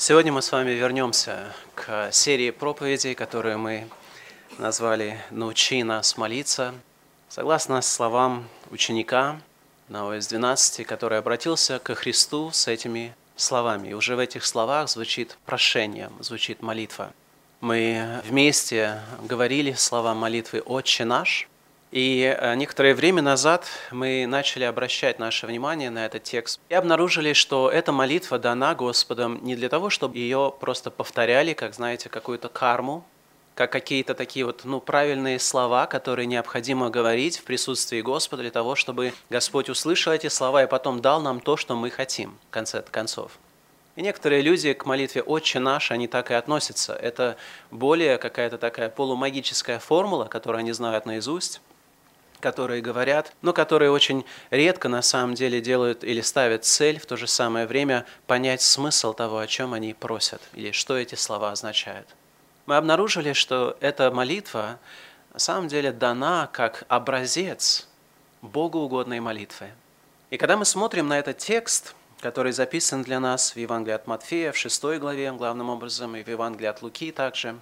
Сегодня мы с вами вернемся к серии проповедей, которые мы назвали «Научи нас молиться», согласно словам ученика, одного из двенадцати, который обратился к Христу с этими словами. И уже в этих словах звучит прошение, звучит молитва. Мы вместе говорили слова молитвы «Отче наш», и э, некоторое время назад мы начали обращать наше внимание на этот текст и обнаружили, что эта молитва дана Господом не для того, чтобы ее просто повторяли, как, знаете, какую-то карму, как какие-то такие вот ну, правильные слова, которые необходимо говорить в присутствии Господа для того, чтобы Господь услышал эти слова и потом дал нам то, что мы хотим, в конце концов. И некоторые люди к молитве «Отче наш», они так и относятся. Это более какая-то такая полумагическая формула, которую они знают наизусть, которые говорят, но которые очень редко на самом деле делают или ставят цель в то же самое время понять смысл того, о чем они просят, или что эти слова означают. Мы обнаружили, что эта молитва на самом деле дана как образец богоугодной молитвы. И когда мы смотрим на этот текст, который записан для нас в Евангелии от Матфея, в 6 главе, главным образом, и в Евангелии от Луки также,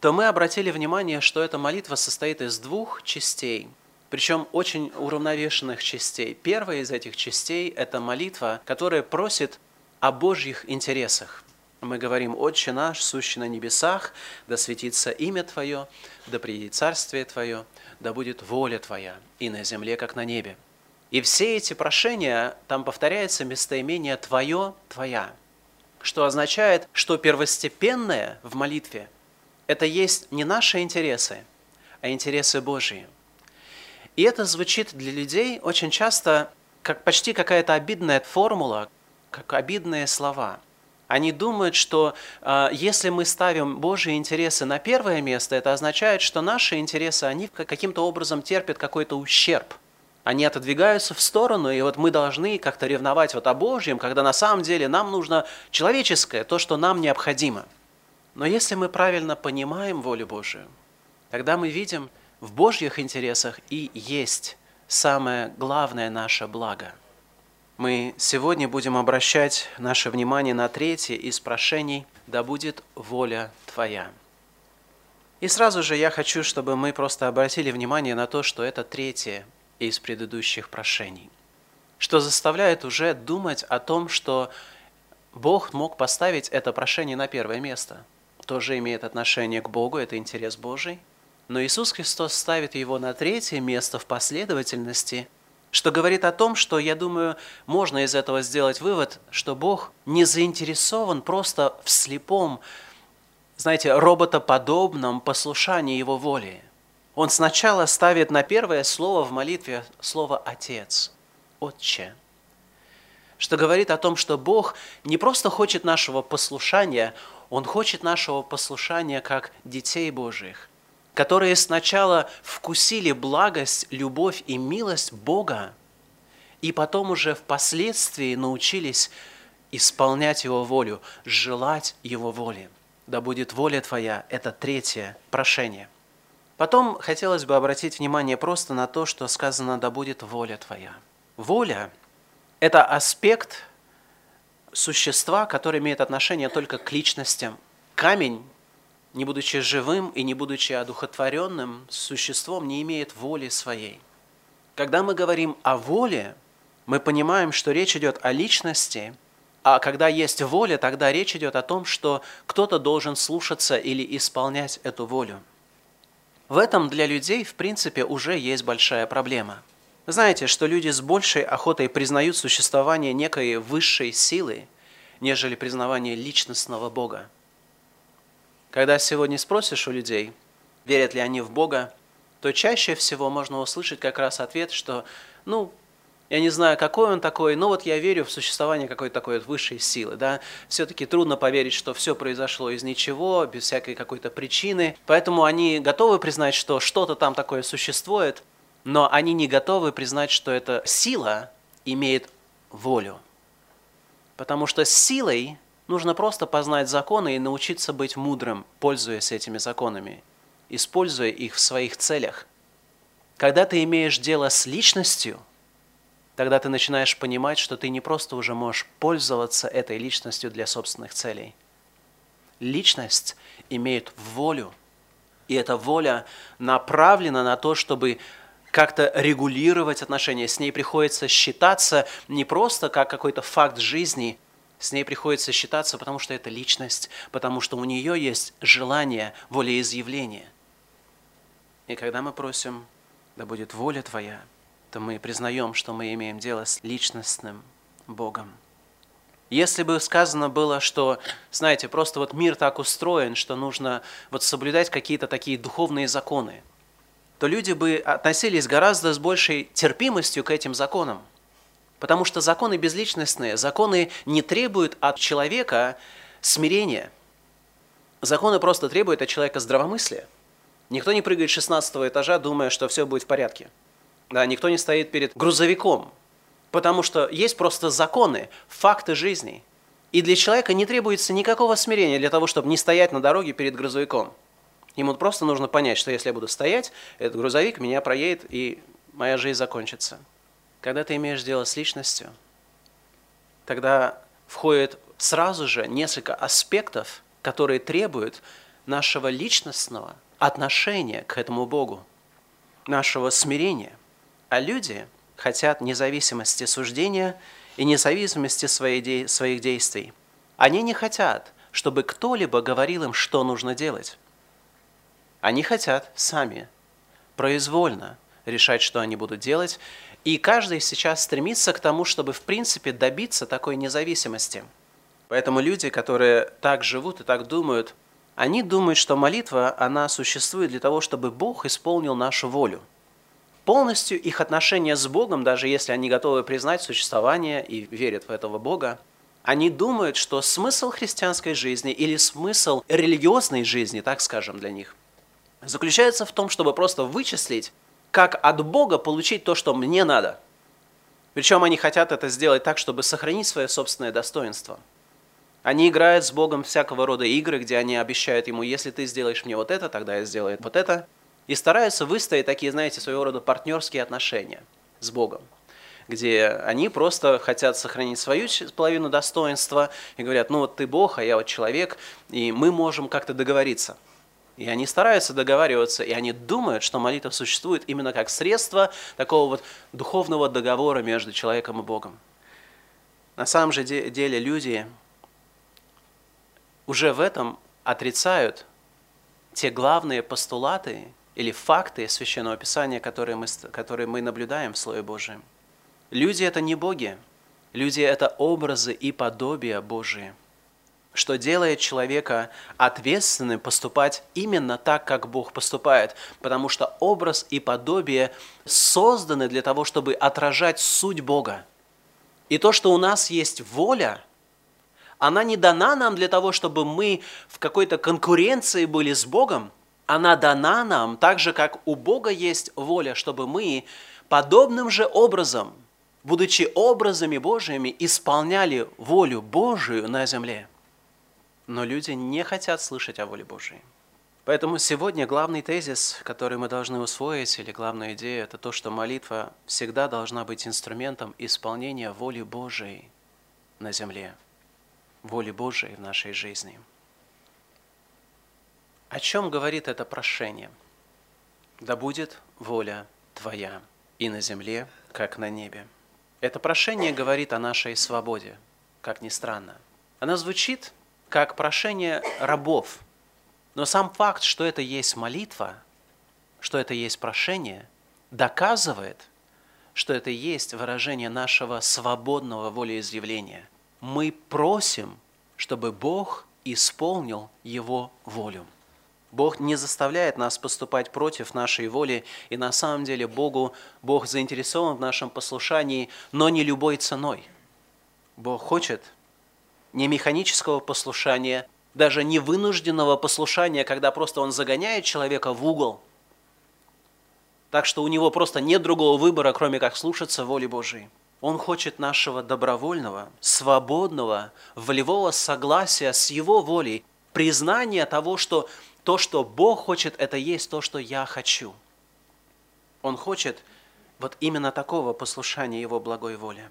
то мы обратили внимание, что эта молитва состоит из двух частей – причем очень уравновешенных частей. Первая из этих частей – это молитва, которая просит о Божьих интересах. Мы говорим «Отче наш, сущий на небесах, да светится имя Твое, да приедет царствие Твое, да будет воля Твоя и на земле, как на небе». И все эти прошения, там повторяется местоимение «Твое, Твоя», что означает, что первостепенное в молитве – это есть не наши интересы, а интересы Божьи – и это звучит для людей очень часто как почти какая-то обидная формула, как обидные слова. Они думают, что э, если мы ставим Божьи интересы на первое место, это означает, что наши интересы, они каким-то образом терпят какой-то ущерб. Они отодвигаются в сторону, и вот мы должны как-то ревновать вот о Божьем, когда на самом деле нам нужно человеческое, то, что нам необходимо. Но если мы правильно понимаем волю Божию, тогда мы видим, в Божьих интересах и есть самое главное наше благо. Мы сегодня будем обращать наше внимание на третье из прошений «Да будет воля Твоя». И сразу же я хочу, чтобы мы просто обратили внимание на то, что это третье из предыдущих прошений, что заставляет уже думать о том, что Бог мог поставить это прошение на первое место. Тоже имеет отношение к Богу, это интерес Божий – но Иисус Христос ставит его на третье место в последовательности, что говорит о том, что, я думаю, можно из этого сделать вывод, что Бог не заинтересован просто в слепом, знаете, роботоподобном послушании Его воли. Он сначала ставит на первое слово в молитве слово «Отец», «Отче», что говорит о том, что Бог не просто хочет нашего послушания, Он хочет нашего послушания как детей Божьих – которые сначала вкусили благость, любовь и милость Бога, и потом уже впоследствии научились исполнять Его волю, желать Его воли. Да будет воля Твоя – это третье прошение. Потом хотелось бы обратить внимание просто на то, что сказано «да будет воля Твоя». Воля – это аспект существа, который имеет отношение только к личностям. Камень не будучи живым и не будучи одухотворенным, существом не имеет воли своей. Когда мы говорим о воле, мы понимаем, что речь идет о личности, а когда есть воля, тогда речь идет о том, что кто-то должен слушаться или исполнять эту волю. В этом для людей, в принципе, уже есть большая проблема. Знаете, что люди с большей охотой признают существование некой высшей силы, нежели признавание личностного Бога. Когда сегодня спросишь у людей, верят ли они в Бога, то чаще всего можно услышать как раз ответ, что, ну, я не знаю, какой он такой, но вот я верю в существование какой-то такой вот высшей силы. Да? Все-таки трудно поверить, что все произошло из ничего, без всякой какой-то причины. Поэтому они готовы признать, что что-то там такое существует, но они не готовы признать, что эта сила имеет волю. Потому что силой Нужно просто познать законы и научиться быть мудрым, пользуясь этими законами, используя их в своих целях. Когда ты имеешь дело с личностью, тогда ты начинаешь понимать, что ты не просто уже можешь пользоваться этой личностью для собственных целей, личность имеет волю. И эта воля направлена на то, чтобы как-то регулировать отношения. С ней приходится считаться не просто как какой-то факт жизни, с ней приходится считаться, потому что это личность, потому что у нее есть желание волеизъявления. И когда мы просим, да будет воля Твоя, то мы признаем, что мы имеем дело с личностным Богом. Если бы сказано было, что, знаете, просто вот мир так устроен, что нужно вот соблюдать какие-то такие духовные законы, то люди бы относились гораздо с большей терпимостью к этим законам. Потому что законы безличностные, законы не требуют от человека смирения. Законы просто требуют от человека здравомыслия. Никто не прыгает с 16 этажа, думая, что все будет в порядке. Да, никто не стоит перед грузовиком, потому что есть просто законы, факты жизни. И для человека не требуется никакого смирения для того, чтобы не стоять на дороге перед грузовиком. Ему просто нужно понять, что если я буду стоять, этот грузовик меня проедет, и моя жизнь закончится. Когда ты имеешь дело с личностью, тогда входит сразу же несколько аспектов, которые требуют нашего личностного отношения к этому Богу, нашего смирения. А люди хотят независимости суждения и независимости своих действий. Они не хотят, чтобы кто-либо говорил им, что нужно делать. Они хотят сами, произвольно решать, что они будут делать, и каждый сейчас стремится к тому, чтобы в принципе добиться такой независимости. Поэтому люди, которые так живут и так думают, они думают, что молитва, она существует для того, чтобы Бог исполнил нашу волю. Полностью их отношения с Богом, даже если они готовы признать существование и верят в этого Бога, они думают, что смысл христианской жизни или смысл религиозной жизни, так скажем, для них, заключается в том, чтобы просто вычислить, как от Бога получить то, что мне надо. Причем они хотят это сделать так, чтобы сохранить свое собственное достоинство. Они играют с Богом всякого рода игры, где они обещают ему, если ты сделаешь мне вот это, тогда я сделаю вот это. И стараются выстоять такие, знаете, своего рода партнерские отношения с Богом где они просто хотят сохранить свою половину достоинства и говорят, ну вот ты Бог, а я вот человек, и мы можем как-то договориться – и они стараются договариваться, и они думают, что молитва существует именно как средство такого вот духовного договора между человеком и Богом. На самом же деле люди уже в этом отрицают те главные постулаты или факты Священного Писания, которые мы, которые мы наблюдаем в Слове Божьем. Люди – это не боги. Люди – это образы и подобия Божии – что делает человека ответственным поступать именно так, как Бог поступает, потому что образ и подобие созданы для того, чтобы отражать суть Бога. И то, что у нас есть воля, она не дана нам для того, чтобы мы в какой-то конкуренции были с Богом, она дана нам так же, как у Бога есть воля, чтобы мы подобным же образом, будучи образами Божьими, исполняли волю Божию на земле но люди не хотят слышать о воле Божьей. Поэтому сегодня главный тезис, который мы должны усвоить, или главная идея, это то, что молитва всегда должна быть инструментом исполнения воли Божией на земле, воли Божией в нашей жизни. О чем говорит это прошение? Да будет воля Твоя и на земле, как на небе. Это прошение говорит о нашей свободе, как ни странно. Она звучит как прошение рабов. Но сам факт, что это есть молитва, что это есть прошение, доказывает, что это есть выражение нашего свободного волеизъявления. Мы просим, чтобы Бог исполнил Его волю. Бог не заставляет нас поступать против нашей воли, и на самом деле Богу, Бог заинтересован в нашем послушании, но не любой ценой. Бог хочет, не механического послушания, даже не вынужденного послушания, когда просто он загоняет человека в угол, так что у него просто нет другого выбора, кроме как слушаться воли Божией. Он хочет нашего добровольного, свободного, волевого согласия с Его волей, признания того, что то, что Бог хочет, это есть то, что я хочу. Он хочет вот именно такого послушания Его благой воле.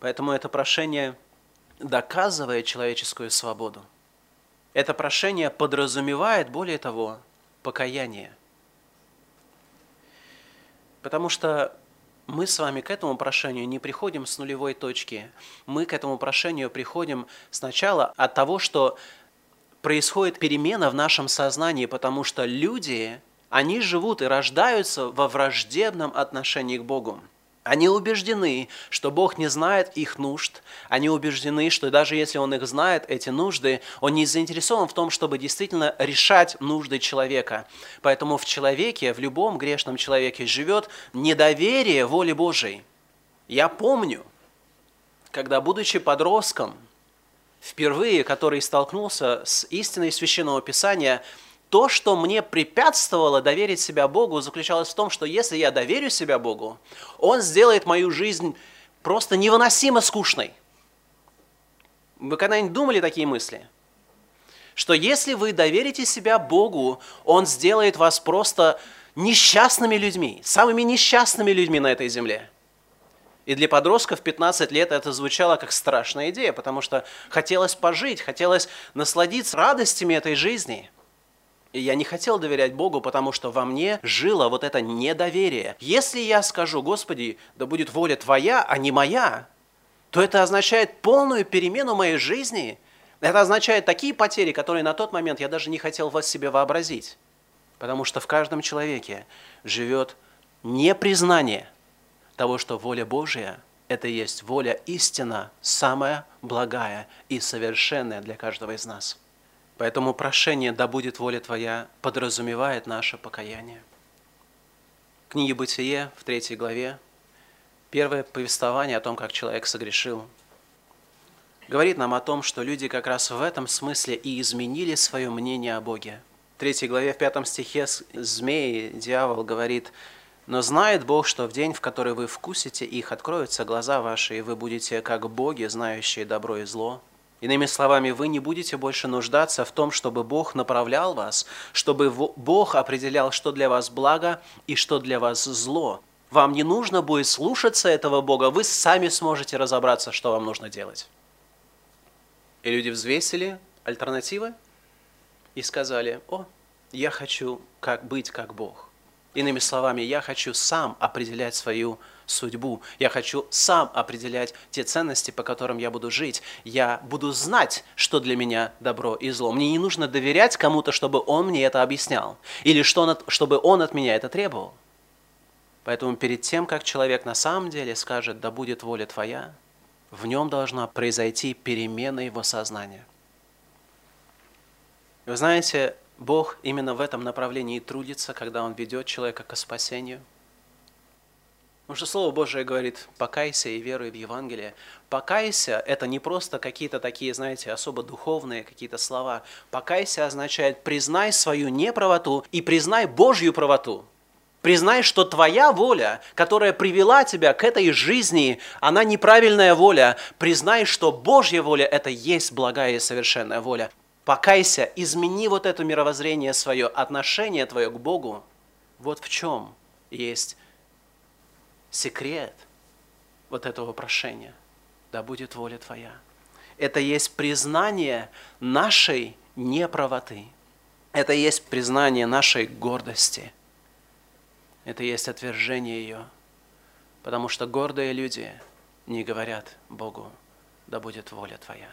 Поэтому это прошение доказывая человеческую свободу. Это прошение подразумевает, более того, покаяние. Потому что мы с вами к этому прошению не приходим с нулевой точки. Мы к этому прошению приходим сначала от того, что происходит перемена в нашем сознании, потому что люди, они живут и рождаются во враждебном отношении к Богу. Они убеждены, что Бог не знает их нужд. Они убеждены, что даже если Он их знает, эти нужды, Он не заинтересован в том, чтобы действительно решать нужды человека. Поэтому в человеке, в любом грешном человеке живет недоверие воле Божией. Я помню, когда, будучи подростком, впервые, который столкнулся с истиной Священного Писания – то, что мне препятствовало доверить себя Богу, заключалось в том, что если я доверю себя Богу, Он сделает мою жизнь просто невыносимо скучной. Вы когда-нибудь думали такие мысли? Что если вы доверите себя Богу, Он сделает вас просто несчастными людьми, самыми несчастными людьми на этой земле. И для подростков 15 лет это звучало как страшная идея, потому что хотелось пожить, хотелось насладиться радостями этой жизни – и я не хотел доверять Богу, потому что во мне жило вот это недоверие. Если я скажу, Господи, да будет воля Твоя, а не моя, то это означает полную перемену моей жизни. Это означает такие потери, которые на тот момент я даже не хотел вас себе вообразить. Потому что в каждом человеке живет непризнание того, что воля Божья – это есть воля истина, самая благая и совершенная для каждого из нас. Поэтому прошение «Да будет воля Твоя» подразумевает наше покаяние. В книге «Бытие» в третьей главе первое повествование о том, как человек согрешил, говорит нам о том, что люди как раз в этом смысле и изменили свое мнение о Боге. В третьей главе, в пятом стихе змеи, дьявол говорит, «Но знает Бог, что в день, в который вы вкусите их, откроются глаза ваши, и вы будете как боги, знающие добро и зло». Иными словами, вы не будете больше нуждаться в том, чтобы Бог направлял вас, чтобы Бог определял, что для вас благо и что для вас зло. Вам не нужно будет слушаться этого Бога, вы сами сможете разобраться, что вам нужно делать. И люди взвесили альтернативы и сказали, о, я хочу как быть как Бог. Иными словами, я хочу сам определять свою судьбу. Я хочу сам определять те ценности, по которым я буду жить. Я буду знать, что для меня добро и зло. Мне не нужно доверять кому-то, чтобы он мне это объяснял. Или что, чтобы он от меня это требовал. Поэтому перед тем, как человек на самом деле скажет «да будет воля твоя», в нем должна произойти перемена его сознания. Вы знаете, Бог именно в этом направлении трудится, когда Он ведет человека к спасению. Потому что Слово Божие говорит, покайся и веруй в Евангелие. Покайся – это не просто какие-то такие, знаете, особо духовные какие-то слова. Покайся означает признай свою неправоту и признай Божью правоту. Признай, что твоя воля, которая привела тебя к этой жизни, она неправильная воля. Признай, что Божья воля – это есть благая и совершенная воля. Покайся, измени вот это мировоззрение свое, отношение твое к Богу. Вот в чем есть секрет вот этого прошения. Да будет воля Твоя. Это есть признание нашей неправоты. Это есть признание нашей гордости. Это есть отвержение ее. Потому что гордые люди не говорят Богу, да будет воля Твоя.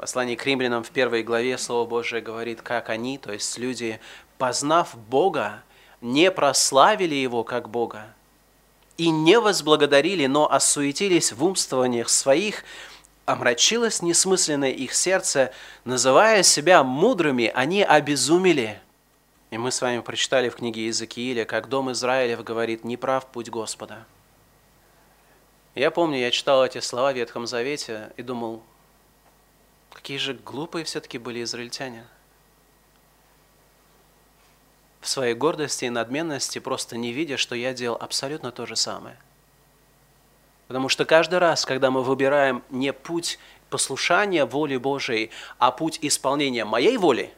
послании к римлянам в первой главе Слово Божие говорит, как они, то есть люди, познав Бога, не прославили Его как Бога и не возблагодарили, но осуетились в умствованиях своих, омрачилось несмысленное их сердце, называя себя мудрыми, они обезумели. И мы с вами прочитали в книге Иезекииля, как Дом Израилев говорит, «Неправ путь Господа». Я помню, я читал эти слова в Ветхом Завете и думал, Какие же глупые все-таки были израильтяне. В своей гордости и надменности, просто не видя, что я делал абсолютно то же самое. Потому что каждый раз, когда мы выбираем не путь послушания воли Божией, а путь исполнения моей воли,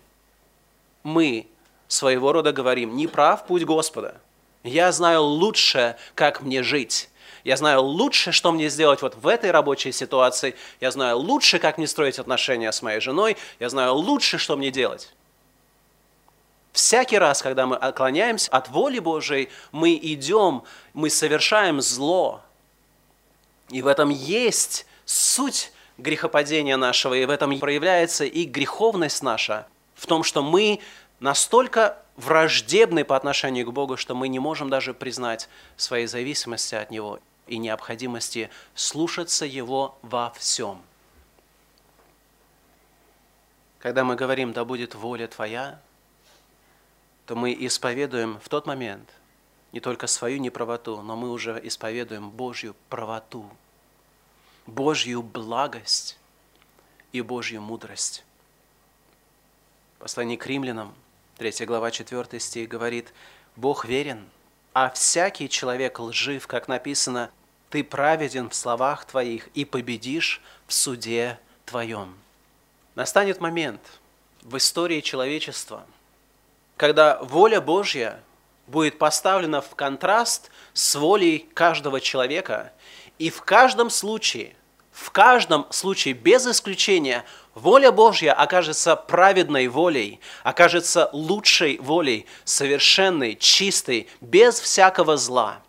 мы своего рода говорим, не прав путь Господа. Я знаю лучше, как мне жить. Я знаю лучше, что мне сделать вот в этой рабочей ситуации. Я знаю лучше, как мне строить отношения с моей женой. Я знаю лучше, что мне делать. Всякий раз, когда мы отклоняемся от воли Божией, мы идем, мы совершаем зло. И в этом есть суть грехопадения нашего, и в этом проявляется и греховность наша, в том, что мы настолько враждебны по отношению к Богу, что мы не можем даже признать своей зависимости от Него и необходимости слушаться Его во всем. Когда мы говорим «да будет воля Твоя», то мы исповедуем в тот момент не только свою неправоту, но мы уже исповедуем Божью правоту, Божью благость и Божью мудрость. Послание к римлянам, 3 глава, 4 стих говорит, «Бог верен, а всякий человек лжив, как написано, ты праведен в словах твоих и победишь в суде твоем». Настанет момент в истории человечества – когда воля Божья будет поставлена в контраст с волей каждого человека, и в каждом случае, в каждом случае, без исключения, воля Божья окажется праведной волей, окажется лучшей волей, совершенной, чистой, без всякого зла.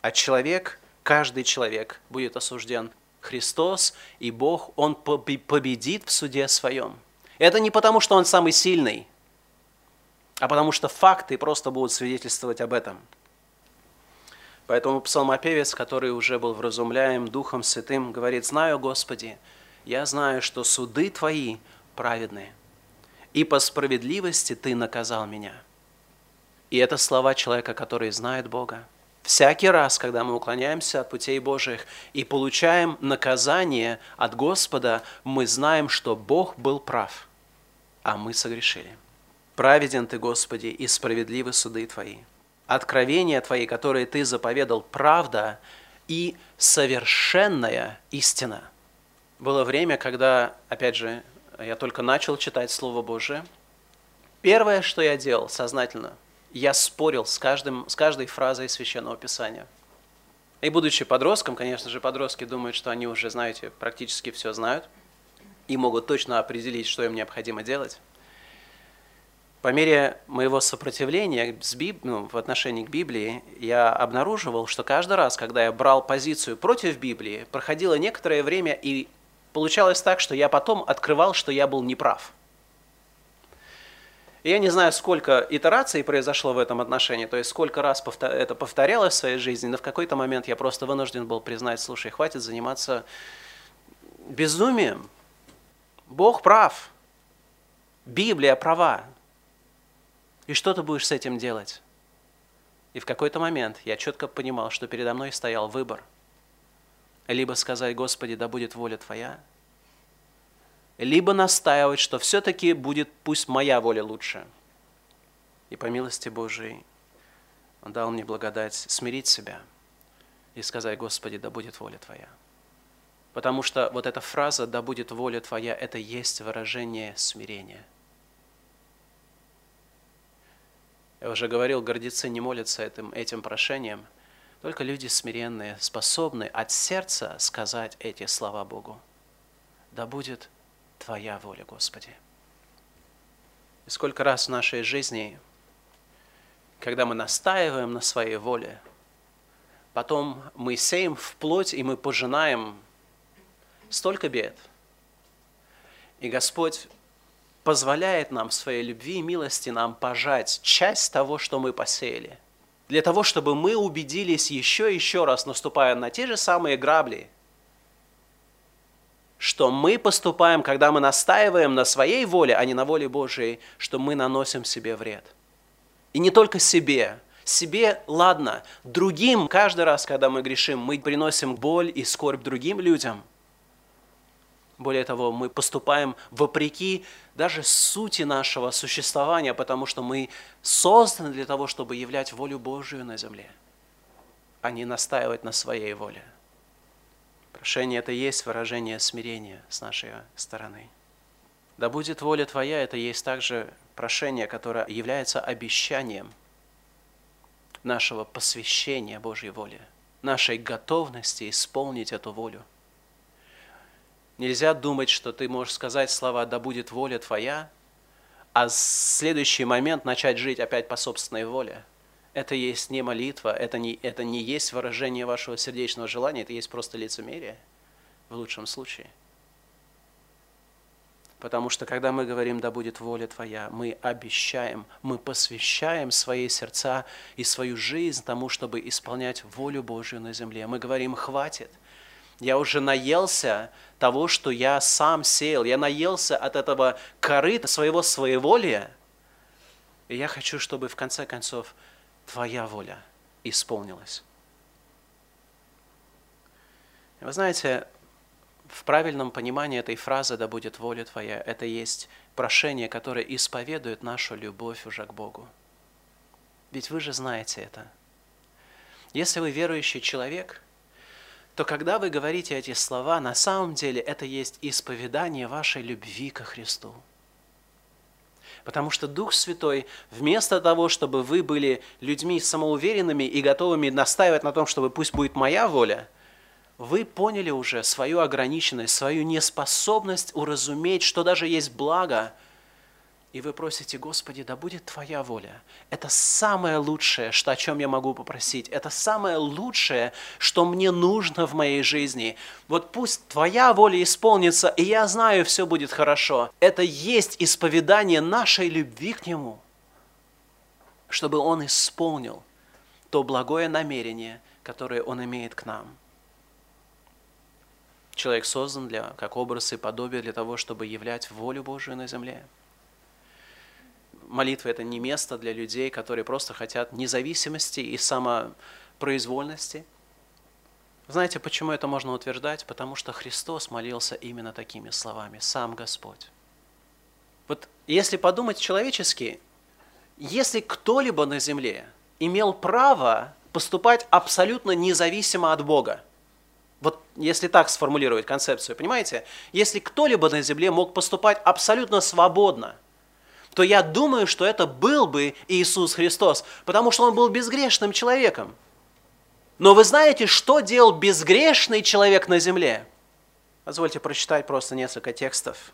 А человек, каждый человек будет осужден. Христос и Бог, Он победит в суде своем. Это не потому, что Он самый сильный – а потому что факты просто будут свидетельствовать об этом. Поэтому псалмопевец, который уже был вразумляем Духом Святым, говорит, «Знаю, Господи, я знаю, что суды Твои праведные, и по справедливости Ты наказал меня». И это слова человека, который знает Бога. Всякий раз, когда мы уклоняемся от путей Божьих и получаем наказание от Господа, мы знаем, что Бог был прав, а мы согрешили. Праведен Ты, Господи, и справедливы суды Твои. Откровения Твои, которые Ты заповедал, правда и совершенная истина. Было время, когда, опять же, я только начал читать Слово Божие. Первое, что я делал сознательно, я спорил с, каждым, с каждой фразой Священного Писания. И будучи подростком, конечно же, подростки думают, что они уже, знаете, практически все знают и могут точно определить, что им необходимо делать по мере моего сопротивления с Биб... ну, в отношении к Библии, я обнаруживал, что каждый раз, когда я брал позицию против Библии, проходило некоторое время, и получалось так, что я потом открывал, что я был неправ. И я не знаю, сколько итераций произошло в этом отношении, то есть сколько раз это повторялось в своей жизни, но в какой-то момент я просто вынужден был признать, слушай, хватит заниматься безумием. Бог прав. Библия права. И что ты будешь с этим делать? И в какой-то момент я четко понимал, что передо мной стоял выбор. Либо сказать, Господи, да будет воля Твоя, либо настаивать, что все-таки будет, пусть моя воля лучше. И по милости Божией Он дал мне благодать смирить себя и сказать, Господи, да будет воля Твоя. Потому что вот эта фраза «да будет воля Твоя» – это есть выражение смирения – Я уже говорил, гордецы не молятся этим, этим прошением. Только люди смиренные, способны от сердца сказать эти слова Богу. Да будет Твоя воля, Господи. И сколько раз в нашей жизни, когда мы настаиваем на своей воле, потом мы сеем в плоть и мы пожинаем столько бед. И Господь позволяет нам в своей любви и милости нам пожать часть того, что мы посеяли. Для того, чтобы мы убедились еще и еще раз, наступая на те же самые грабли, что мы поступаем, когда мы настаиваем на своей воле, а не на воле Божией, что мы наносим себе вред. И не только себе. Себе, ладно, другим, каждый раз, когда мы грешим, мы приносим боль и скорбь другим людям – более того, мы поступаем вопреки даже сути нашего существования, потому что мы созданы для того, чтобы являть волю Божию на земле, а не настаивать на своей воле. Прошение – это есть выражение смирения с нашей стороны. Да будет воля Твоя – это есть также прошение, которое является обещанием нашего посвящения Божьей воле. нашей готовности исполнить эту волю. Нельзя думать, что ты можешь сказать слова «да будет воля твоя», а в следующий момент начать жить опять по собственной воле. Это есть не молитва, это не, это не есть выражение вашего сердечного желания, это есть просто лицемерие в лучшем случае. Потому что когда мы говорим «да будет воля Твоя», мы обещаем, мы посвящаем свои сердца и свою жизнь тому, чтобы исполнять волю Божью на земле. Мы говорим «хватит». Я уже наелся того, что я сам сеял. Я наелся от этого корыта своего своеволия. И я хочу, чтобы в конце концов Твоя воля исполнилась. Вы знаете, в правильном понимании этой фразы «да будет воля Твоя» это есть прошение, которое исповедует нашу любовь уже к Богу. Ведь вы же знаете это. Если вы верующий человек, то когда вы говорите эти слова, на самом деле это есть исповедание вашей любви ко Христу. Потому что Дух Святой, вместо того, чтобы вы были людьми самоуверенными и готовыми настаивать на том, чтобы пусть будет моя воля – вы поняли уже свою ограниченность, свою неспособность уразуметь, что даже есть благо, и вы просите, Господи, да будет Твоя воля. Это самое лучшее, что, о чем я могу попросить. Это самое лучшее, что мне нужно в моей жизни. Вот пусть Твоя воля исполнится, и я знаю, все будет хорошо. Это есть исповедание нашей любви к Нему, чтобы Он исполнил то благое намерение, которое Он имеет к нам. Человек создан для, как образ и подобие для того, чтобы являть волю Божию на земле. Молитва – это не место для людей, которые просто хотят независимости и самопроизвольности. Знаете, почему это можно утверждать? Потому что Христос молился именно такими словами, сам Господь. Вот если подумать человечески, если кто-либо на земле имел право поступать абсолютно независимо от Бога, вот если так сформулировать концепцию, понимаете? Если кто-либо на земле мог поступать абсолютно свободно, то я думаю, что это был бы Иисус Христос, потому что Он был безгрешным человеком. Но вы знаете, что делал безгрешный человек на земле? Позвольте прочитать просто несколько текстов.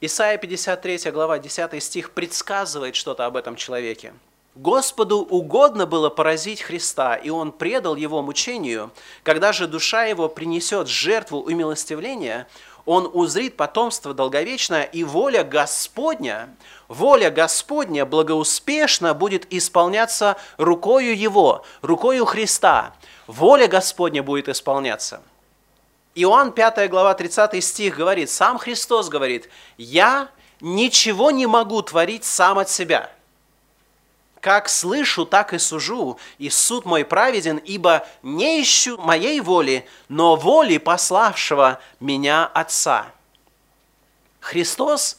Исайя 53 глава 10 стих предсказывает что-то об этом человеке. Господу угодно было поразить Христа, и Он предал Его мучению. Когда же душа Его принесет жертву умилостивления, Он узрит потомство долговечное, и воля Господня, воля Господня благоуспешно будет исполняться рукою Его, рукою Христа. Воля Господня будет исполняться. Иоанн 5 глава 30 стих говорит, сам Христос говорит, «Я ничего не могу творить сам от себя». Как слышу, так и сужу, и суд мой праведен, ибо не ищу моей воли, но воли пославшего меня Отца. Христос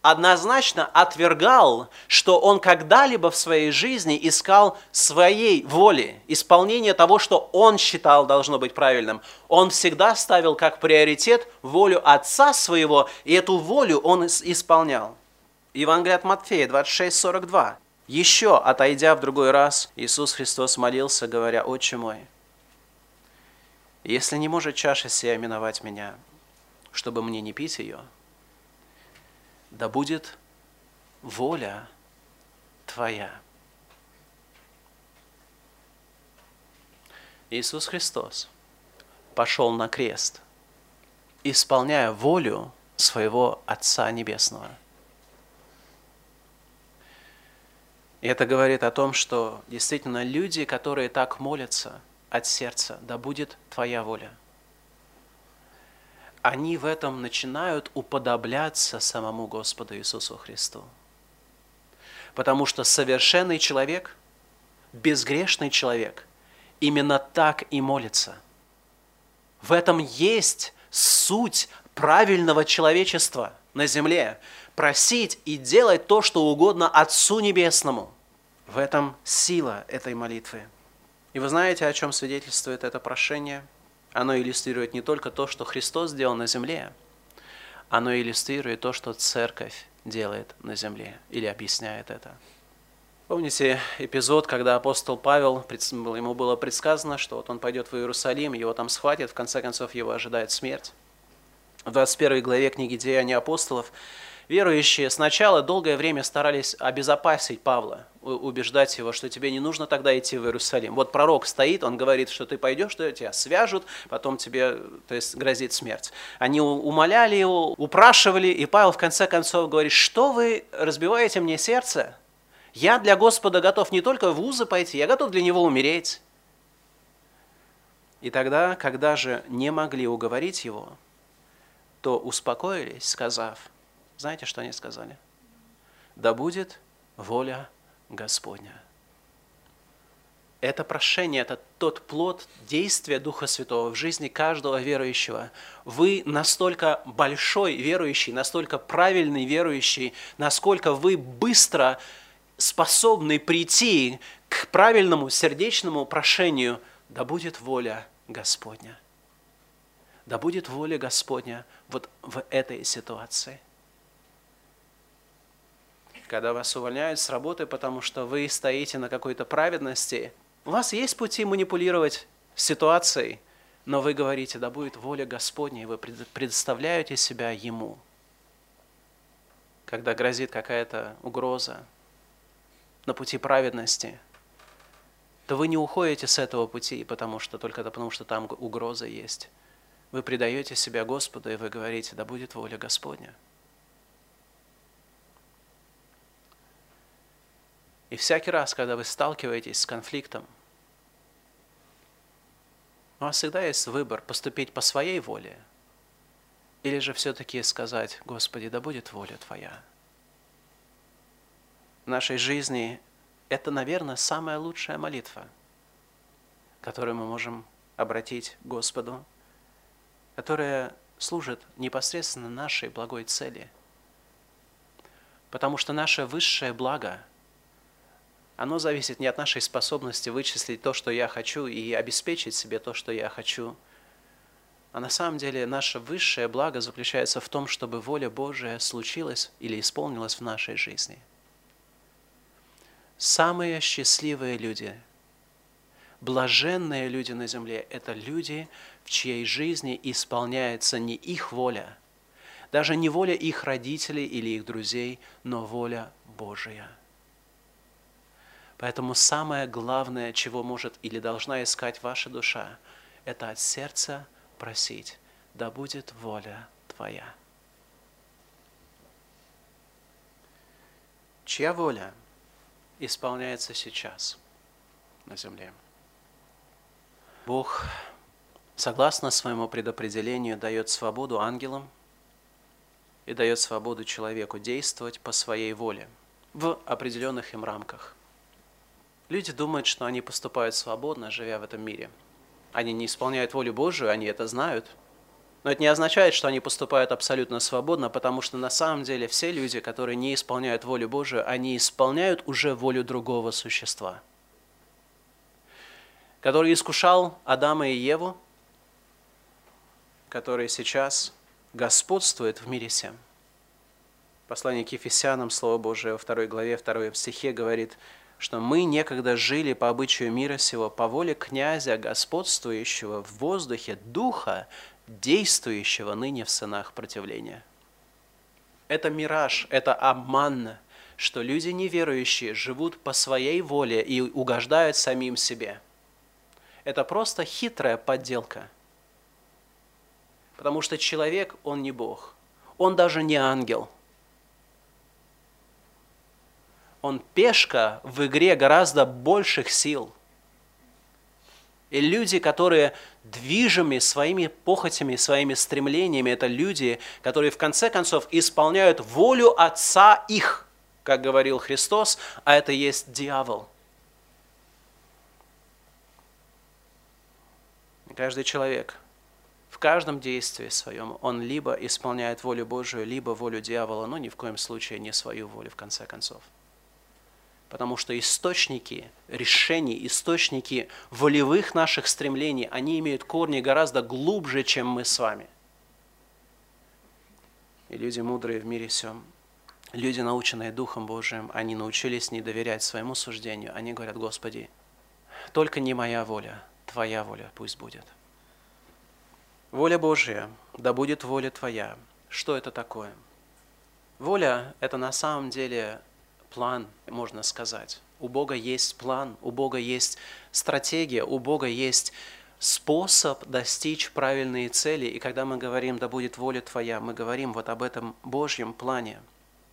однозначно отвергал, что он когда-либо в своей жизни искал своей воли, исполнение того, что он считал должно быть правильным. Он всегда ставил как приоритет волю Отца своего, и эту волю он исполнял. Евангелие от Матфея 26, 42. Еще, отойдя в другой раз, Иисус Христос молился, говоря, «Отче мой, если не может чаша сия миновать меня, чтобы мне не пить ее, да будет воля Твоя». Иисус Христос пошел на крест, исполняя волю своего Отца Небесного – И это говорит о том, что действительно люди, которые так молятся от сердца, да будет Твоя воля, они в этом начинают уподобляться самому Господу Иисусу Христу. Потому что совершенный человек, безгрешный человек, именно так и молится. В этом есть суть правильного человечества на земле. Просить и делать то, что угодно Отцу Небесному – в этом сила этой молитвы. И вы знаете, о чем свидетельствует это прошение? Оно иллюстрирует не только то, что Христос сделал на земле, оно иллюстрирует то, что Церковь делает на земле, или объясняет это. Помните эпизод, когда апостол Павел, ему было предсказано, что вот он пойдет в Иерусалим, его там схватят, в конце концов его ожидает смерть. В 21 главе книги «Деяния апостолов» верующие сначала долгое время старались обезопасить Павла, убеждать его, что тебе не нужно тогда идти в Иерусалим. Вот пророк стоит, он говорит, что ты пойдешь, что тебя свяжут, потом тебе то есть, грозит смерть. Они умоляли его, упрашивали, и Павел в конце концов говорит, что вы разбиваете мне сердце? Я для Господа готов не только в вузы пойти, я готов для Него умереть. И тогда, когда же не могли уговорить его, то успокоились, сказав, знаете, что они сказали? Да будет воля Господня. Это прошение, это тот плод действия Духа Святого в жизни каждого верующего. Вы настолько большой верующий, настолько правильный верующий, насколько вы быстро способны прийти к правильному сердечному прошению, да будет воля Господня. Да будет воля Господня вот в этой ситуации. Когда вас увольняют с работы, потому что вы стоите на какой-то праведности, у вас есть пути манипулировать ситуацией, но вы говорите, да будет воля Господня, и вы предоставляете себя Ему. Когда грозит какая-то угроза, на пути праведности, то вы не уходите с этого пути, потому что только потому, что там угроза есть. Вы предаете себя Господу, и вы говорите, да будет воля Господня. И всякий раз, когда вы сталкиваетесь с конфликтом, у вас всегда есть выбор поступить по своей воле, или же все-таки сказать, Господи, да будет воля Твоя нашей жизни, это, наверное, самая лучшая молитва, которую мы можем обратить Господу, которая служит непосредственно нашей благой цели. Потому что наше высшее благо, оно зависит не от нашей способности вычислить то, что я хочу, и обеспечить себе то, что я хочу, а на самом деле наше высшее благо заключается в том, чтобы воля Божия случилась или исполнилась в нашей жизни – Самые счастливые люди, блаженные люди на земле – это люди, в чьей жизни исполняется не их воля, даже не воля их родителей или их друзей, но воля Божия. Поэтому самое главное, чего может или должна искать ваша душа, это от сердца просить, да будет воля Твоя. Чья воля – исполняется сейчас на земле. Бог, согласно своему предопределению, дает свободу ангелам и дает свободу человеку действовать по своей воле в определенных им рамках. Люди думают, что они поступают свободно, живя в этом мире. Они не исполняют волю Божию, они это знают – но это не означает, что они поступают абсолютно свободно, потому что на самом деле все люди, которые не исполняют волю Божию, они исполняют уже волю другого существа, который искушал Адама и Еву, который сейчас господствует в мире всем. Послание к Ефесянам, Слово Божие во второй главе, второй стихе говорит, что мы некогда жили по обычаю мира сего, по воле князя, господствующего в воздухе, духа, действующего ныне в сынах противления. Это мираж, это обман, что люди неверующие живут по своей воле и угождают самим себе. Это просто хитрая подделка. Потому что человек, он не Бог. Он даже не ангел. Он пешка в игре гораздо больших сил – и люди, которые движимы своими похотями, своими стремлениями, это люди, которые в конце концов исполняют волю Отца их, как говорил Христос, а это есть дьявол. Каждый человек в каждом действии своем, он либо исполняет волю Божию, либо волю дьявола, но ни в коем случае не свою волю в конце концов. Потому что источники решений, источники волевых наших стремлений, они имеют корни гораздо глубже, чем мы с вами. И люди мудрые в мире всем люди, наученные Духом Божиим, они научились не доверять своему суждению. Они говорят, Господи, только не моя воля, Твоя воля пусть будет. Воля Божья, да будет воля Твоя. Что это такое? Воля – это на самом деле план, можно сказать. У Бога есть план, у Бога есть стратегия, у Бога есть способ достичь правильные цели. И когда мы говорим «да будет воля Твоя», мы говорим вот об этом Божьем плане.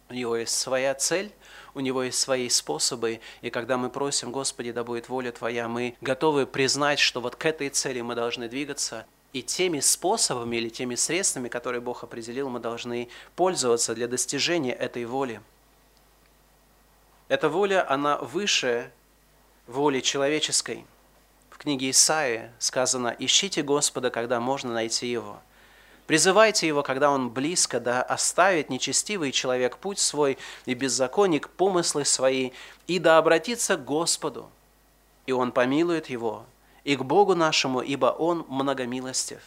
У него есть своя цель, у него есть свои способы, и когда мы просим, Господи, да будет воля Твоя, мы готовы признать, что вот к этой цели мы должны двигаться, и теми способами или теми средствами, которые Бог определил, мы должны пользоваться для достижения этой воли. Эта воля, она выше воли человеческой. В книге Исаии сказано «Ищите Господа, когда можно найти Его». Призывайте Его, когда Он близко, да оставит нечестивый человек путь свой и беззаконник помыслы свои, и да обратится к Господу, и Он помилует его, и к Богу нашему, ибо Он многомилостив.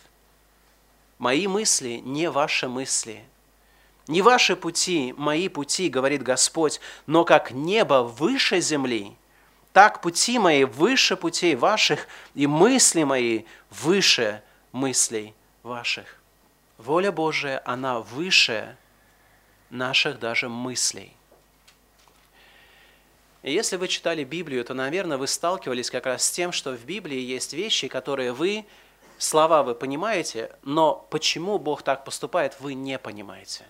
Мои мысли не ваши мысли, не ваши пути, мои пути, говорит Господь, но как небо выше земли, так пути мои выше путей ваших, и мысли мои выше мыслей ваших. Воля Божия, она выше наших даже мыслей. И если вы читали Библию, то, наверное, вы сталкивались как раз с тем, что в Библии есть вещи, которые вы, слова вы понимаете, но почему Бог так поступает, вы не понимаете.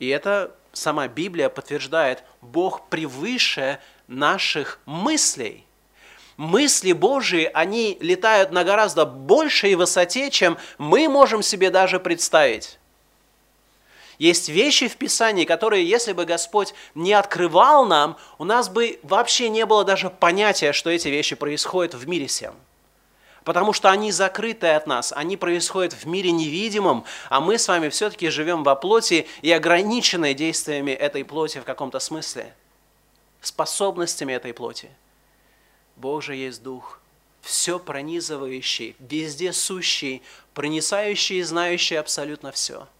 И это сама Библия подтверждает, Бог превыше наших мыслей. Мысли Божии, они летают на гораздо большей высоте, чем мы можем себе даже представить. Есть вещи в Писании, которые, если бы Господь не открывал нам, у нас бы вообще не было даже понятия, что эти вещи происходят в мире всем. Потому что они закрыты от нас, они происходят в мире невидимом, а мы с вами все-таки живем во плоти и ограничены действиями этой плоти в каком-то смысле, способностями этой плоти. Же есть Дух, все пронизывающий, везде сущий, проницающий и знающий абсолютно все –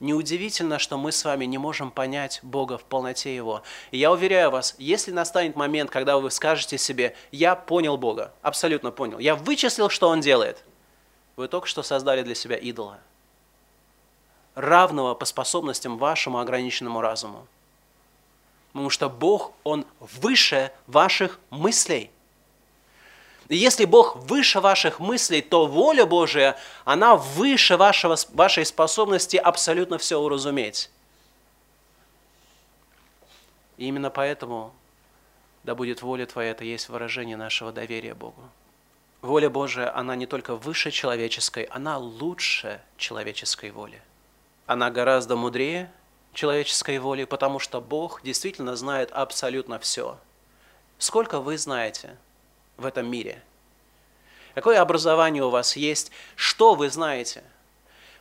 Неудивительно, что мы с вами не можем понять Бога в полноте Его. И я уверяю вас, если настанет момент, когда вы скажете себе, я понял Бога, абсолютно понял, я вычислил, что Он делает, вы только что создали для себя идола, равного по способностям вашему ограниченному разуму. Потому что Бог, Он выше ваших мыслей – если Бог выше ваших мыслей, то воля Божия, она выше вашего, вашей способности абсолютно все уразуметь. И именно поэтому, да будет воля Твоя, это есть выражение нашего доверия Богу. Воля Божия, она не только выше человеческой, она лучше человеческой воли. Она гораздо мудрее человеческой воли, потому что Бог действительно знает абсолютно все. Сколько вы знаете – в этом мире? Какое образование у вас есть? Что вы знаете?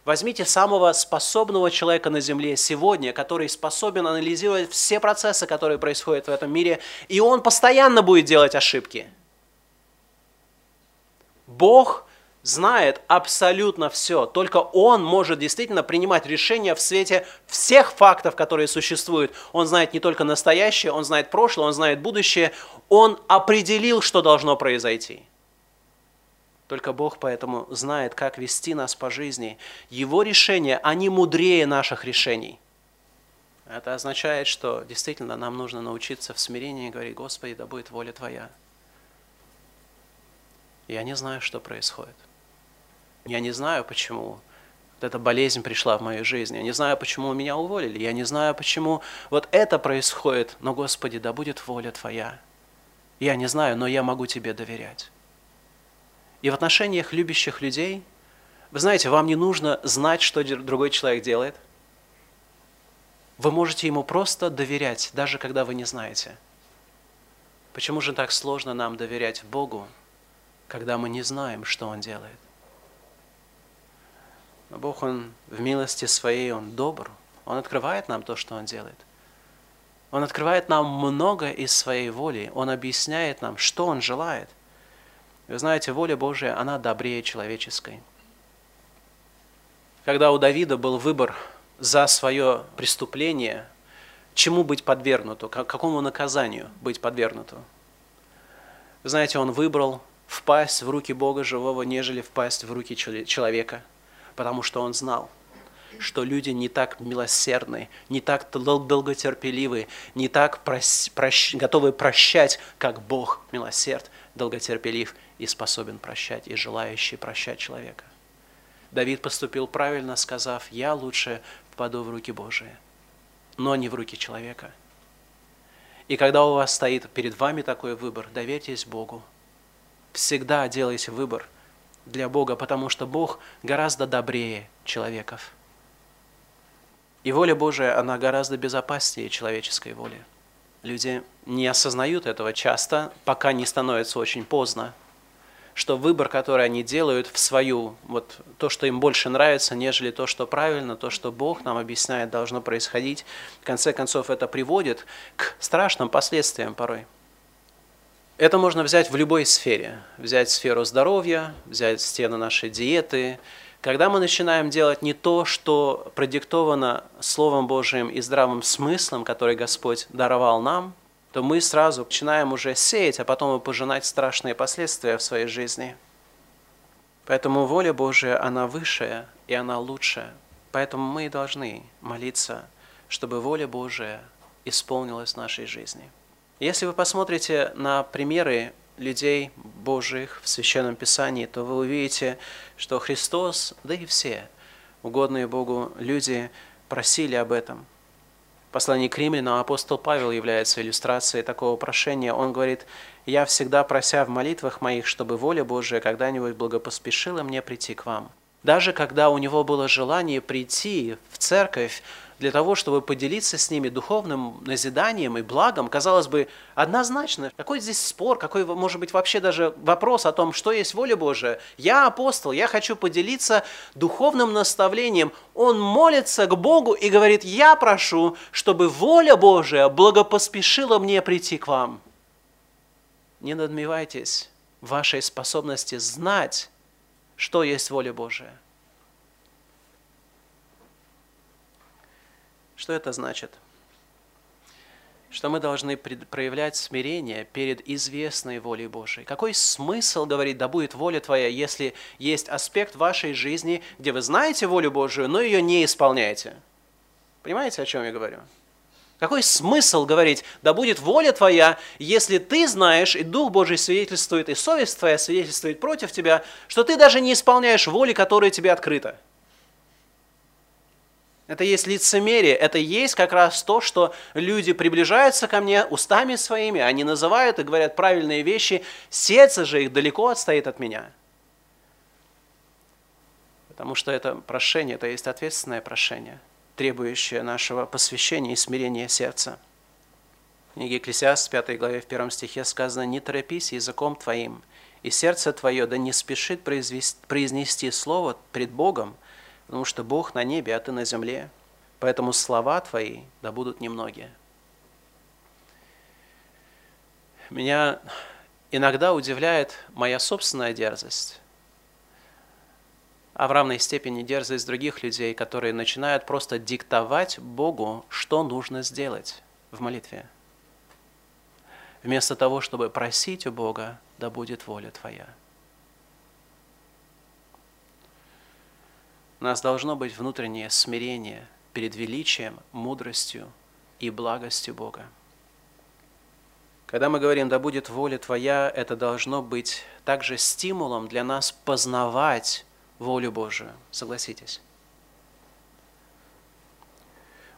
Возьмите самого способного человека на Земле сегодня, который способен анализировать все процессы, которые происходят в этом мире, и он постоянно будет делать ошибки. Бог знает абсолютно все. Только Он может действительно принимать решения в свете всех фактов, которые существуют. Он знает не только настоящее, Он знает прошлое, Он знает будущее. Он определил, что должно произойти. Только Бог поэтому знает, как вести нас по жизни. Его решения, они мудрее наших решений. Это означает, что действительно нам нужно научиться в смирении и говорить, Господи, да будет воля Твоя. Я не знаю, что происходит. Я не знаю, почему вот эта болезнь пришла в мою жизнь. Я не знаю, почему меня уволили. Я не знаю, почему вот это происходит. Но, Господи, да будет воля Твоя. Я не знаю, но я могу Тебе доверять. И в отношениях любящих людей, вы знаете, вам не нужно знать, что другой человек делает. Вы можете ему просто доверять, даже когда вы не знаете. Почему же так сложно нам доверять Богу, когда мы не знаем, что Он делает? Но Бог, Он в милости Своей, Он добр. Он открывает нам то, что Он делает. Он открывает нам много из Своей воли. Он объясняет нам, что Он желает. Вы знаете, воля Божия, она добрее человеческой. Когда у Давида был выбор за свое преступление, чему быть подвергнуту, какому наказанию быть подвергнуту. Вы знаете, он выбрал впасть в руки Бога живого, нежели впасть в руки человека, потому что он знал, что люди не так милосердны, не так долготерпеливы, не так прос, прощ, готовы прощать, как Бог милосерд, долготерпелив и способен прощать, и желающий прощать человека. Давид поступил правильно, сказав, «Я лучше впаду в руки Божии, но не в руки человека». И когда у вас стоит перед вами такой выбор, доверьтесь Богу. Всегда делайте выбор для Бога, потому что Бог гораздо добрее человеков. И воля Божия, она гораздо безопаснее человеческой воли. Люди не осознают этого часто, пока не становится очень поздно что выбор, который они делают в свою, вот то, что им больше нравится, нежели то, что правильно, то, что Бог нам объясняет, должно происходить, в конце концов это приводит к страшным последствиям порой. Это можно взять в любой сфере. Взять сферу здоровья, взять стены нашей диеты. Когда мы начинаем делать не то, что продиктовано Словом Божиим и здравым смыслом, который Господь даровал нам – то мы сразу начинаем уже сеять, а потом и пожинать страшные последствия в своей жизни. Поэтому воля Божия, она высшая и она лучшая. Поэтому мы должны молиться, чтобы воля Божия исполнилась в нашей жизни. Если вы посмотрите на примеры людей Божьих в Священном Писании, то вы увидите, что Христос, да и все угодные Богу люди просили об этом – послании к римлянам апостол Павел является иллюстрацией такого прошения. Он говорит, «Я всегда прося в молитвах моих, чтобы воля Божия когда-нибудь благопоспешила мне прийти к вам». Даже когда у него было желание прийти в церковь, для того, чтобы поделиться с ними духовным назиданием и благом, казалось бы, однозначно, какой здесь спор, какой, может быть, вообще даже вопрос о том, что есть воля Божия. Я апостол, я хочу поделиться духовным наставлением. Он молится к Богу и говорит, я прошу, чтобы воля Божия благопоспешила мне прийти к вам. Не надмевайтесь вашей способности знать, что есть воля Божия. Что это значит? Что мы должны проявлять смирение перед известной волей Божией. Какой смысл говорить, да будет воля Твоя, если есть аспект вашей жизни, где вы знаете волю Божию, но ее не исполняете? Понимаете, о чем я говорю? Какой смысл говорить, да будет воля твоя, если ты знаешь, и Дух Божий свидетельствует, и совесть твоя свидетельствует против тебя, что ты даже не исполняешь воли, которая тебе открыта? Это есть лицемерие, это есть как раз то, что люди приближаются ко мне устами своими, они называют и говорят правильные вещи, сердце же их далеко отстоит от меня. Потому что это прошение, это есть ответственное прошение, требующее нашего посвящения и смирения сердца. В книге Екклесиаст, 5 главе, в 1 стихе сказано, «Не торопись языком твоим, и сердце твое да не спешит произнести слово пред Богом, потому что Бог на небе, а ты на земле. Поэтому слова твои да будут немногие. Меня иногда удивляет моя собственная дерзость, а в равной степени дерзость других людей, которые начинают просто диктовать Богу, что нужно сделать в молитве. Вместо того, чтобы просить у Бога, да будет воля Твоя. У нас должно быть внутреннее смирение перед величием, мудростью и благостью Бога. Когда мы говорим «да будет воля Твоя», это должно быть также стимулом для нас познавать волю Божию. Согласитесь?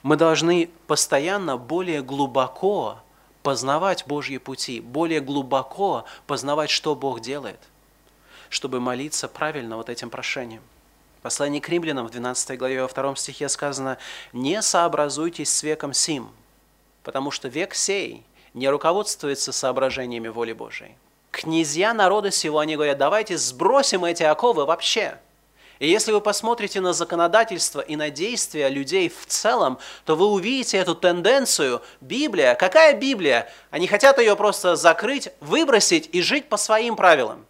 Мы должны постоянно более глубоко познавать Божьи пути, более глубоко познавать, что Бог делает, чтобы молиться правильно вот этим прошением. Послание к римлянам в 12 главе во 2 стихе сказано «Не сообразуйтесь с веком сим, потому что век сей не руководствуется соображениями воли Божией». Князья народа сего, они говорят, давайте сбросим эти оковы вообще. И если вы посмотрите на законодательство и на действия людей в целом, то вы увидите эту тенденцию. Библия, какая Библия? Они хотят ее просто закрыть, выбросить и жить по своим правилам.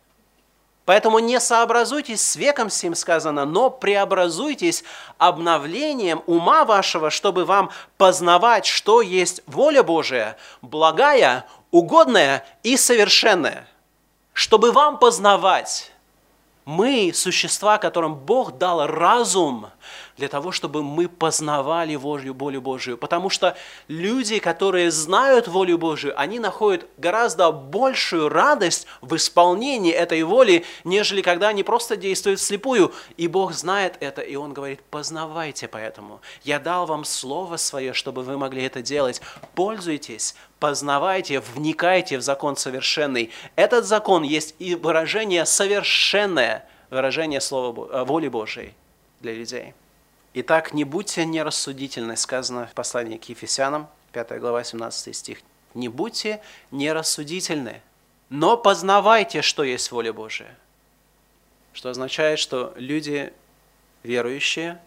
Поэтому не сообразуйтесь с веком сим сказано, но преобразуйтесь обновлением ума вашего, чтобы вам познавать, что есть воля Божия, благая, угодная и совершенная. Чтобы вам познавать, мы существа, которым Бог дал разум для того, чтобы мы познавали волю, волю Божию. Потому что люди, которые знают волю Божию, они находят гораздо большую радость в исполнении этой воли, нежели когда они просто действуют вслепую. И Бог знает это, и Он говорит, познавайте поэтому. Я дал вам Слово Свое, чтобы вы могли это делать. Пользуйтесь, познавайте, вникайте в закон совершенный. Этот закон есть и выражение совершенное, выражение слова, э, воли Божией для людей. Итак, не будьте нерассудительны, сказано в послании к Ефесянам, 5 глава, 17 стих. Не будьте нерассудительны, но познавайте, что есть воля Божия. Что означает, что люди верующие,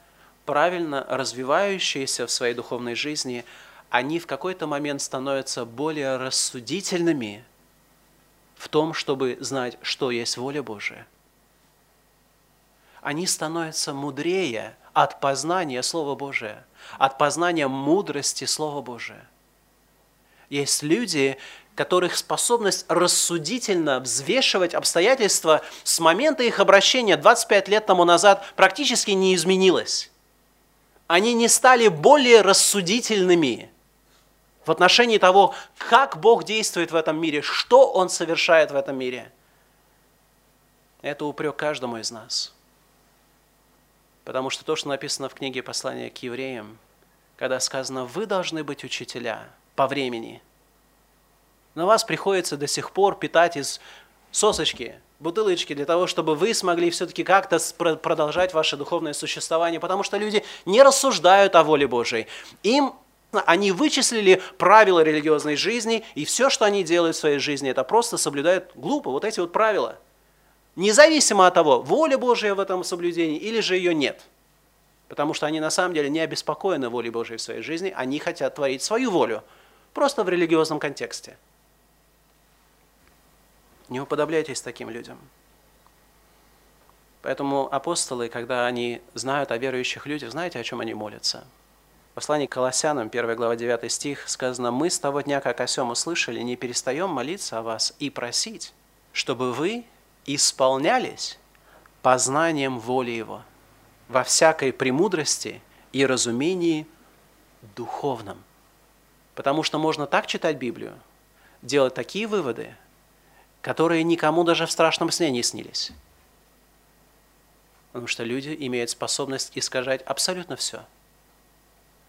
правильно развивающиеся в своей духовной жизни, они в какой-то момент становятся более рассудительными в том, чтобы знать, что есть воля Божия. Они становятся мудрее от познания Слова Божия, от познания мудрости Слова Божия. Есть люди, которых способность рассудительно взвешивать обстоятельства с момента их обращения 25 лет тому назад практически не изменилась. Они не стали более рассудительными в отношении того, как Бог действует в этом мире, что Он совершает в этом мире. Это упрек каждому из нас – Потому что то, что написано в книге послания к евреям, когда сказано, вы должны быть учителя по времени, но вас приходится до сих пор питать из сосочки, бутылочки, для того, чтобы вы смогли все-таки как-то продолжать ваше духовное существование, потому что люди не рассуждают о воле Божией. Им они вычислили правила религиозной жизни, и все, что они делают в своей жизни, это просто соблюдают глупо. Вот эти вот правила – Независимо от того, воля Божия в этом соблюдении или же ее нет. Потому что они на самом деле не обеспокоены волей Божией в своей жизни, они хотят творить свою волю, просто в религиозном контексте. Не уподобляйтесь таким людям. Поэтому апостолы, когда они знают о верующих людях, знаете, о чем они молятся? В послании к Колоссянам, 1 глава 9 стих, сказано, «Мы с того дня, как о сем услышали, не перестаем молиться о вас и просить, чтобы вы исполнялись познанием воли Его во всякой премудрости и разумении духовном. Потому что можно так читать Библию, делать такие выводы, которые никому даже в страшном сне не снились. Потому что люди имеют способность искажать абсолютно все –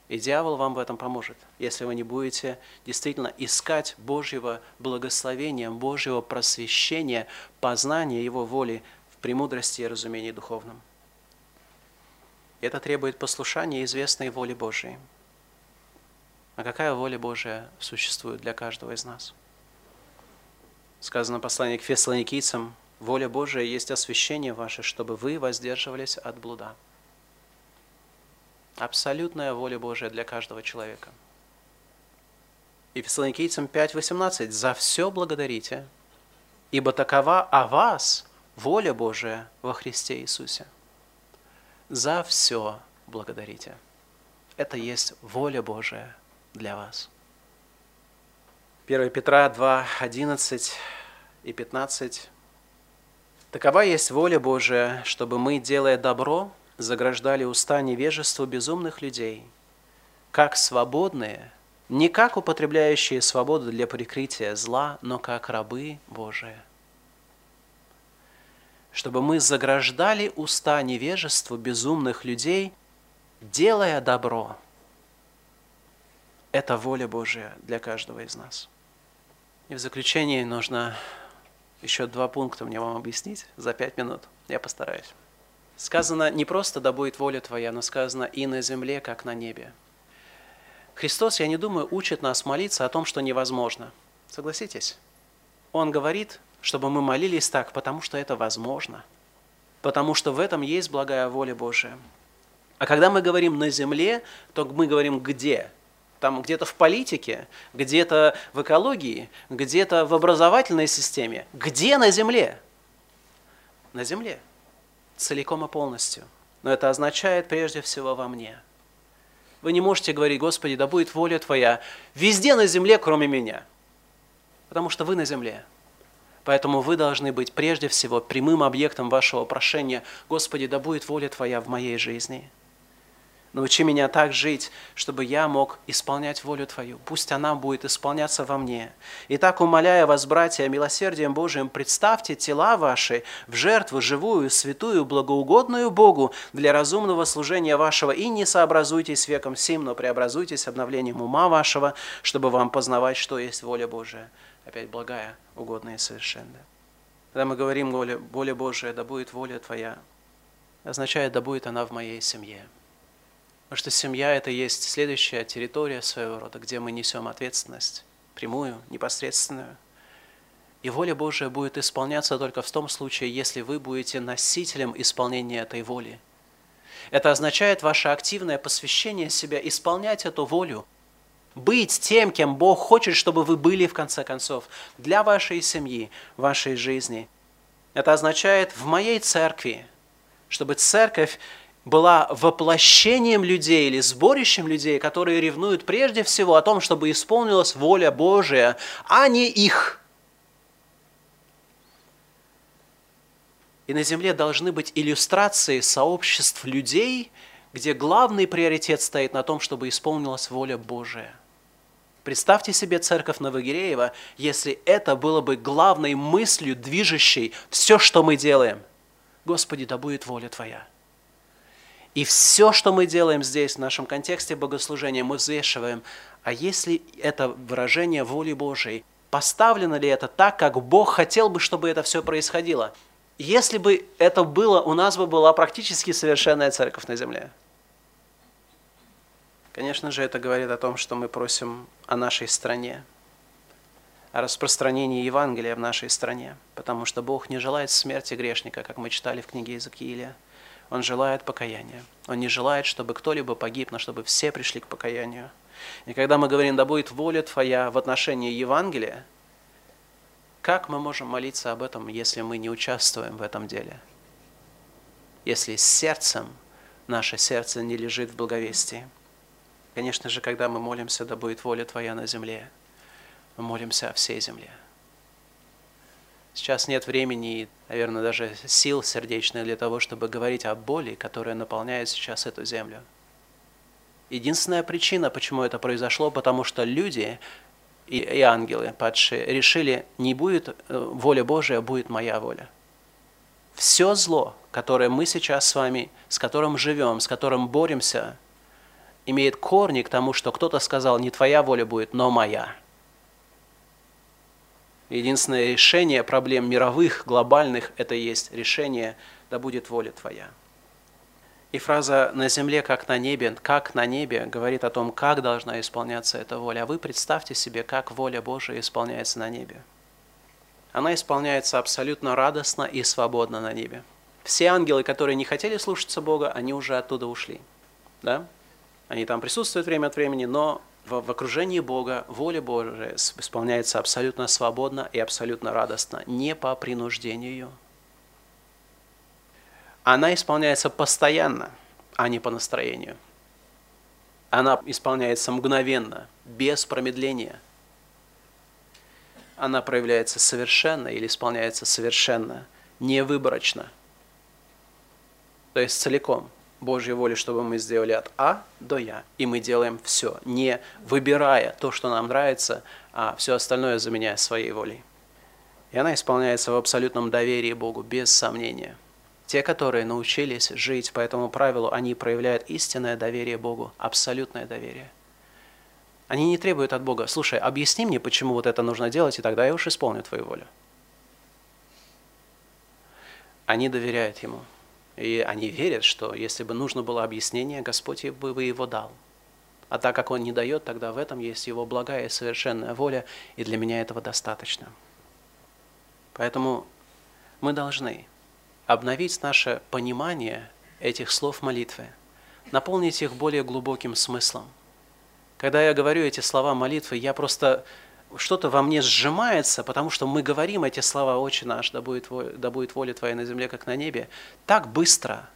и дьявол вам в этом поможет, если вы не будете действительно искать Божьего благословения, Божьего просвещения, познания Его воли в премудрости и разумении духовном. Это требует послушания известной воли Божией. А какая воля Божия существует для каждого из нас? Сказано послание к фессалоникийцам, воля Божия есть освящение ваше, чтобы вы воздерживались от блуда абсолютная воля Божия для каждого человека. И Фессалоникийцам 5.18 «За все благодарите, ибо такова о вас воля Божия во Христе Иисусе». За все благодарите. Это есть воля Божия для вас. 1 Петра 2, 11 и 15. Такова есть воля Божия, чтобы мы, делая добро, заграждали уста невежеству безумных людей, как свободные, не как употребляющие свободу для прикрытия зла, но как рабы Божии. Чтобы мы заграждали уста невежеству безумных людей, делая добро. Это воля Божия для каждого из нас. И в заключение нужно еще два пункта мне вам объяснить за пять минут. Я постараюсь. Сказано не просто «да будет воля Твоя», но сказано «и на земле, как на небе». Христос, я не думаю, учит нас молиться о том, что невозможно. Согласитесь? Он говорит, чтобы мы молились так, потому что это возможно. Потому что в этом есть благая воля Божия. А когда мы говорим «на земле», то мы говорим «где?» Там где-то в политике, где-то в экологии, где-то в образовательной системе. Где на земле? на земле, целиком и полностью. Но это означает прежде всего во мне. Вы не можете говорить, Господи, да будет воля Твоя везде на земле, кроме меня. Потому что вы на земле. Поэтому вы должны быть прежде всего прямым объектом вашего прошения. Господи, да будет воля Твоя в моей жизни. Научи меня так жить, чтобы я мог исполнять волю Твою. Пусть она будет исполняться во мне. Итак, умоляя вас, братья, милосердием Божиим, представьте тела ваши в жертву живую, святую, благоугодную Богу для разумного служения вашего, и не сообразуйтесь веком сим, но преобразуйтесь обновлением ума вашего, чтобы вам познавать, что есть воля Божия. Опять благая, угодная и совершенная. Когда мы говорим воля, воля Божия, да будет воля Твоя, означает, да будет она в моей семье. Потому что семья – это есть следующая территория своего рода, где мы несем ответственность, прямую, непосредственную. И воля Божия будет исполняться только в том случае, если вы будете носителем исполнения этой воли. Это означает ваше активное посвящение себя, исполнять эту волю, быть тем, кем Бог хочет, чтобы вы были в конце концов, для вашей семьи, вашей жизни. Это означает в моей церкви, чтобы церковь была воплощением людей или сборищем людей, которые ревнуют прежде всего о том, чтобы исполнилась воля Божия, а не их. И на земле должны быть иллюстрации сообществ людей, где главный приоритет стоит на том, чтобы исполнилась воля Божия. Представьте себе церковь Новогиреева, если это было бы главной мыслью, движущей все, что мы делаем. Господи, да будет воля Твоя. И все, что мы делаем здесь, в нашем контексте богослужения, мы взвешиваем, а если это выражение воли Божией, поставлено ли это так, как Бог хотел бы, чтобы это все происходило? Если бы это было, у нас бы была практически совершенная церковь на земле. Конечно же, это говорит о том, что мы просим о нашей стране, о распространении Евангелия в нашей стране, потому что Бог не желает смерти грешника, как мы читали в книге Иезекииля. Он желает покаяния. Он не желает, чтобы кто-либо погиб, но чтобы все пришли к покаянию. И когда мы говорим, да будет воля Твоя в отношении Евангелия, как мы можем молиться об этом, если мы не участвуем в этом деле? Если сердцем наше сердце не лежит в благовестии. Конечно же, когда мы молимся, да будет воля Твоя на земле, мы молимся о всей земле. Сейчас нет времени и, наверное, даже сил сердечных для того, чтобы говорить о боли, которая наполняет сейчас эту землю. Единственная причина, почему это произошло, потому что люди и, и ангелы падшие решили, не будет э, воля Божия, будет моя воля. Все зло, которое мы сейчас с вами, с которым живем, с которым боремся, имеет корни к тому, что кто-то сказал, не твоя воля будет, но моя. Единственное решение проблем мировых, глобальных, это есть решение «да будет воля Твоя». И фраза «на земле, как на небе», «как на небе» говорит о том, как должна исполняться эта воля. А вы представьте себе, как воля Божия исполняется на небе. Она исполняется абсолютно радостно и свободно на небе. Все ангелы, которые не хотели слушаться Бога, они уже оттуда ушли. Да? Они там присутствуют время от времени, но в, в окружении Бога воля Божия исполняется абсолютно свободно и абсолютно радостно, не по принуждению. Она исполняется постоянно, а не по настроению. Она исполняется мгновенно, без промедления. Она проявляется совершенно или исполняется совершенно, невыборочно. То есть целиком. Божьей воли, чтобы мы сделали от А до Я. И мы делаем все, не выбирая то, что нам нравится, а все остальное заменяя своей волей. И она исполняется в абсолютном доверии Богу, без сомнения. Те, которые научились жить по этому правилу, они проявляют истинное доверие Богу, абсолютное доверие. Они не требуют от Бога, слушай, объясни мне, почему вот это нужно делать, и тогда я уж исполню твою волю. Они доверяют Ему. И они верят, что если бы нужно было объяснение, Господь бы его дал. А так как Он не дает, тогда в этом есть Его благая и совершенная воля, и для меня этого достаточно. Поэтому мы должны обновить наше понимание этих слов молитвы, наполнить их более глубоким смыслом. Когда я говорю эти слова молитвы, я просто что-то во мне сжимается, потому что мы говорим эти слова «Отче наш, да будет, да будет воля Твоя на земле, как на небе», так быстро,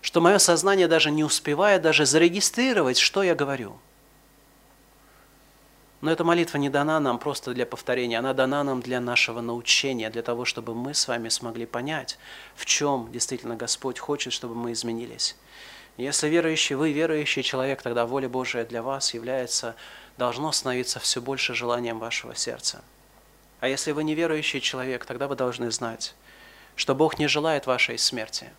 что мое сознание даже не успевает даже зарегистрировать, что я говорю. Но эта молитва не дана нам просто для повторения, она дана нам для нашего научения, для того, чтобы мы с вами смогли понять, в чем действительно Господь хочет, чтобы мы изменились. Если верующий, вы верующий человек, тогда воля Божия для вас является должно становиться все больше желанием вашего сердца. А если вы неверующий человек, тогда вы должны знать, что Бог не желает вашей смерти,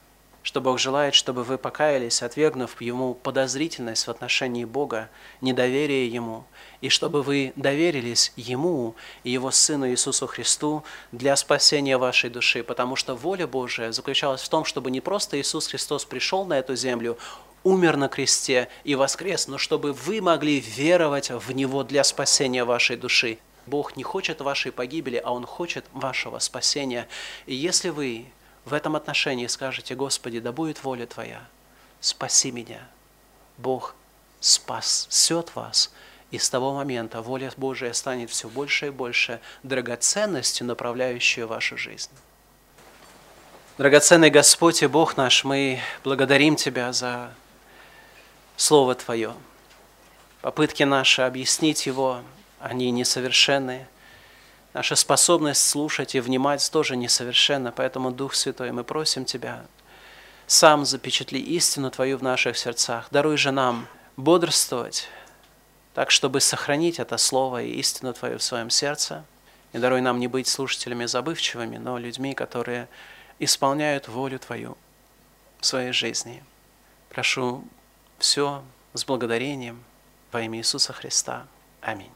что Бог желает, чтобы вы покаялись, отвергнув Ему подозрительность в отношении Бога, недоверие Ему, и чтобы вы доверились Ему и Его Сыну Иисусу Христу для спасения вашей души, потому что воля Божия заключалась в том, чтобы не просто Иисус Христос пришел на эту землю, умер на кресте и воскрес, но чтобы вы могли веровать в Него для спасения вашей души. Бог не хочет вашей погибели, а Он хочет вашего спасения. И если вы в этом отношении скажете, Господи, да будет воля Твоя, спаси меня, Бог спасет вас, и с того момента воля Божия станет все больше и больше драгоценностью, направляющей вашу жизнь. Драгоценный Господь и Бог наш, мы благодарим Тебя за Слово Твое. Попытки наши объяснить его, они несовершенны. Наша способность слушать и внимать тоже несовершенна, поэтому, Дух Святой, мы просим Тебя, сам запечатли истину Твою в наших сердцах. Даруй же нам бодрствовать, так, чтобы сохранить это Слово и истину Твою в своем сердце. И даруй нам не быть слушателями забывчивыми, но людьми, которые исполняют волю Твою в своей жизни. Прошу все с благодарением во имя Иисуса Христа. Аминь.